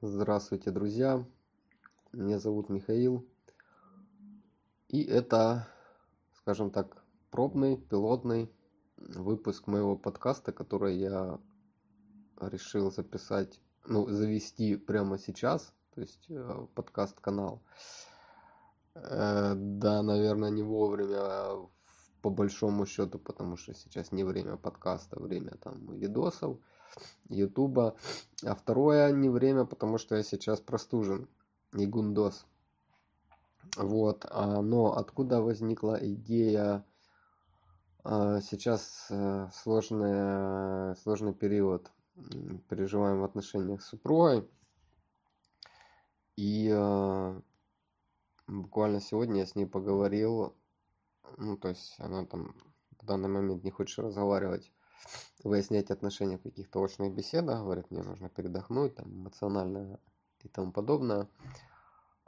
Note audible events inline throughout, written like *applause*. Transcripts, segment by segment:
Здравствуйте, друзья! Меня зовут Михаил. И это, скажем так, пробный, пилотный выпуск моего подкаста, который я решил записать, ну, завести прямо сейчас, то есть э, подкаст-канал. Э, да, наверное, не вовремя, по большому счету, потому что сейчас не время подкаста, время там видосов, ютуба. А второе не время, потому что я сейчас простужен и гундос. Вот, а, но откуда возникла идея а, сейчас э, сложный, сложный период переживаем в отношениях с супругой. И э, буквально сегодня я с ней поговорил, ну, то есть она там в данный момент не хочет разговаривать, выяснять отношения в каких-то очных беседах, говорит, мне нужно передохнуть, там, эмоционально и тому подобное.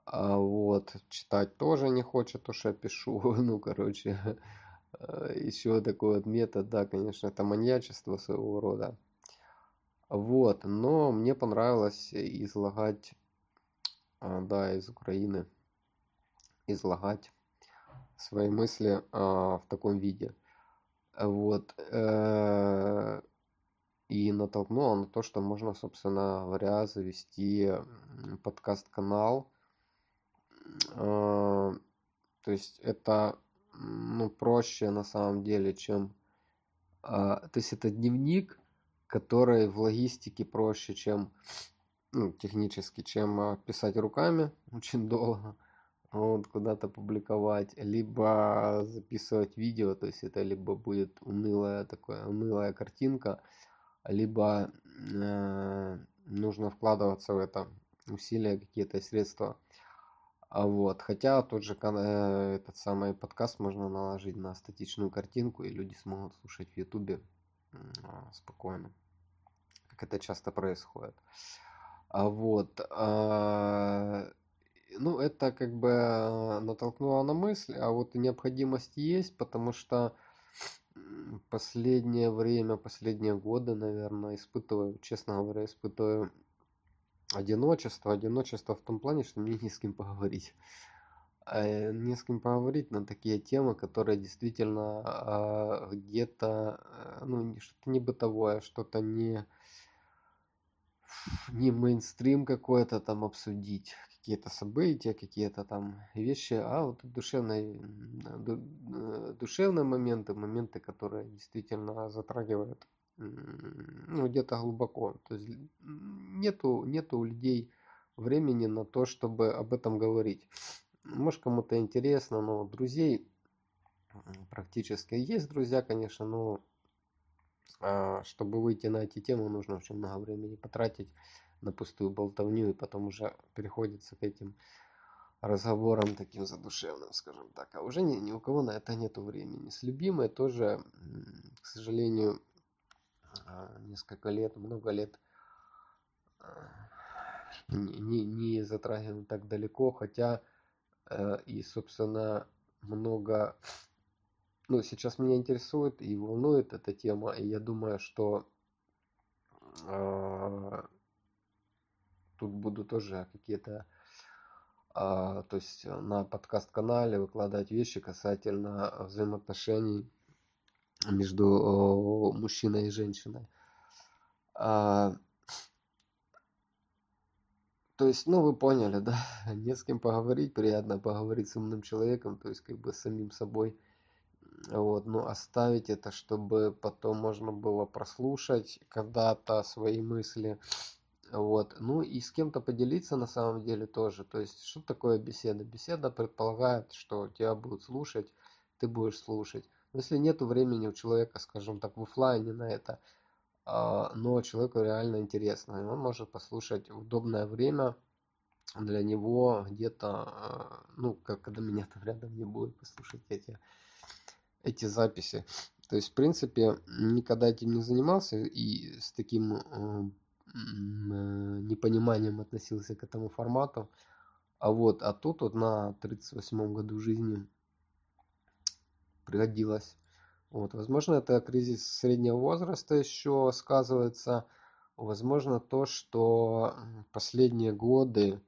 А вот, читать тоже не хочет, что я пишу, *laughs* ну, короче, э, еще такой вот метод, да, конечно, это маньячество своего рода. Вот, но мне понравилось излагать, а, да, из Украины, излагать свои мысли а, в таком виде. Вот. Э, и натолкнуло на то, что можно, собственно говоря, завести подкаст-канал. А, то есть это ну, проще на самом деле, чем... То есть это дневник, который в логистике проще, чем ну, технически, чем а, писать руками *laughs* очень долго, вот, куда-то публиковать, либо записывать видео, то есть это либо будет унылая такая унылая картинка, либо э, нужно вкладываться в это усилия, какие-то средства. А вот, хотя тот же э, этот самый подкаст можно наложить на статичную картинку, и люди смогут слушать в Ютубе а, спокойно как это часто происходит. А вот, а, ну, это как бы натолкнуло на мысль, а вот необходимость есть, потому что последнее время, последние годы, наверное, испытываю, честно говоря, испытываю одиночество. Одиночество в том плане, что мне не с кем поговорить. А, не с кем поговорить на такие темы, которые действительно а, где-то, э, ну, что-то не бытовое, что-то не не мейнстрим какой-то там обсудить, какие-то события, какие-то там вещи, а вот душевные, э, душевные моменты, моменты, которые действительно затрагивают ну, где-то глубоко. То есть нету, нету у людей времени на то, чтобы об этом говорить. Может кому-то интересно, но друзей практически есть друзья, конечно, но чтобы выйти на эти темы, нужно очень много времени потратить на пустую болтовню, и потом уже переходится к этим разговорам таким задушевным, скажем так. А уже ни, ни у кого на это нету времени. С любимой тоже, к сожалению, а, несколько лет, много лет а, не, не, не затрагиваем так далеко, хотя э, и, собственно, много ну, сейчас меня интересует и волнует эта тема, и я думаю, что э, тут буду тоже какие-то, э, то есть на подкаст-канале выкладывать вещи касательно взаимоотношений между э, мужчиной и женщиной. А, то есть, ну, вы поняли, да, *laughs* не с кем поговорить, приятно поговорить с умным человеком, то есть, как бы с самим собой – вот, ну, оставить это, чтобы потом можно было прослушать когда-то свои мысли. Вот, ну и с кем-то поделиться на самом деле тоже. То есть, что такое беседа? Беседа предполагает, что тебя будут слушать, ты будешь слушать. Но если нет времени у человека, скажем так, в офлайне на это, а, но человеку реально интересно, и он может послушать в удобное время для него где-то, а, ну, как когда меня там рядом не будет, послушать эти эти записи. То есть, в принципе, никогда этим не занимался и с таким э, непониманием относился к этому формату. А вот, а тут вот на 38 году жизни пригодилось. Вот, возможно, это кризис среднего возраста еще сказывается. возможно, то, что последние годы,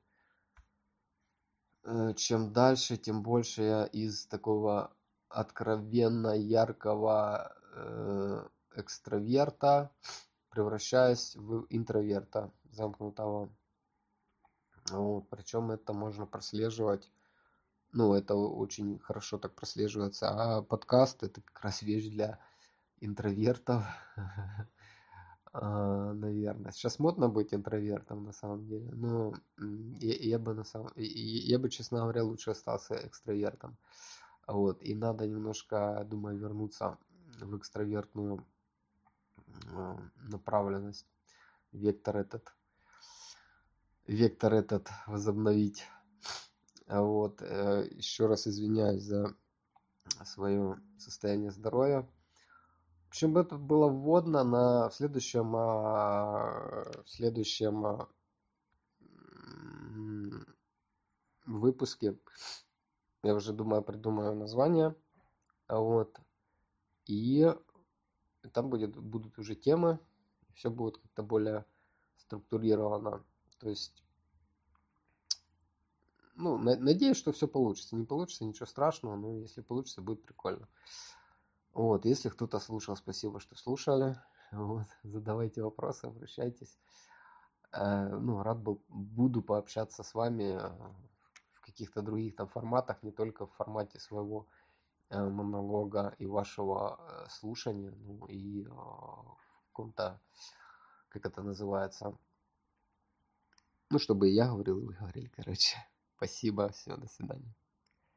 э, чем дальше, тем больше я из такого откровенно яркого э, экстраверта превращаюсь в интроверта замкнутого. Вот, причем это можно прослеживать ну, это очень хорошо так прослеживается. А подкаст это как раз вещь для интровертов. *laughs* А, наверное. Сейчас модно быть интровертом на самом деле. Но я, бы на самом я бы, честно говоря, лучше остался экстравертом. Вот. И надо немножко, думаю, вернуться в экстравертную а, направленность. Вектор этот. Вектор этот возобновить. А вот. Э, Еще раз извиняюсь за свое состояние здоровья. В общем, это было вводно на в следующем, а, в следующем выпуске. Я уже думаю, придумаю название. Вот. И там будет, будут уже темы. Все будет как-то более структурировано. То есть ну, надеюсь, что все получится. Не получится, ничего страшного, но если получится, будет прикольно. Вот, если кто-то слушал, спасибо, что слушали. Вот, *laughs* задавайте вопросы, обращайтесь. Э, ну, рад был, буду пообщаться с вами э, каких-то других там форматах, не только в формате своего э, монолога и вашего слушания, ну и в каком-то, как это называется, ну, чтобы я говорил, и вы говорили, короче. Спасибо, все, до свидания.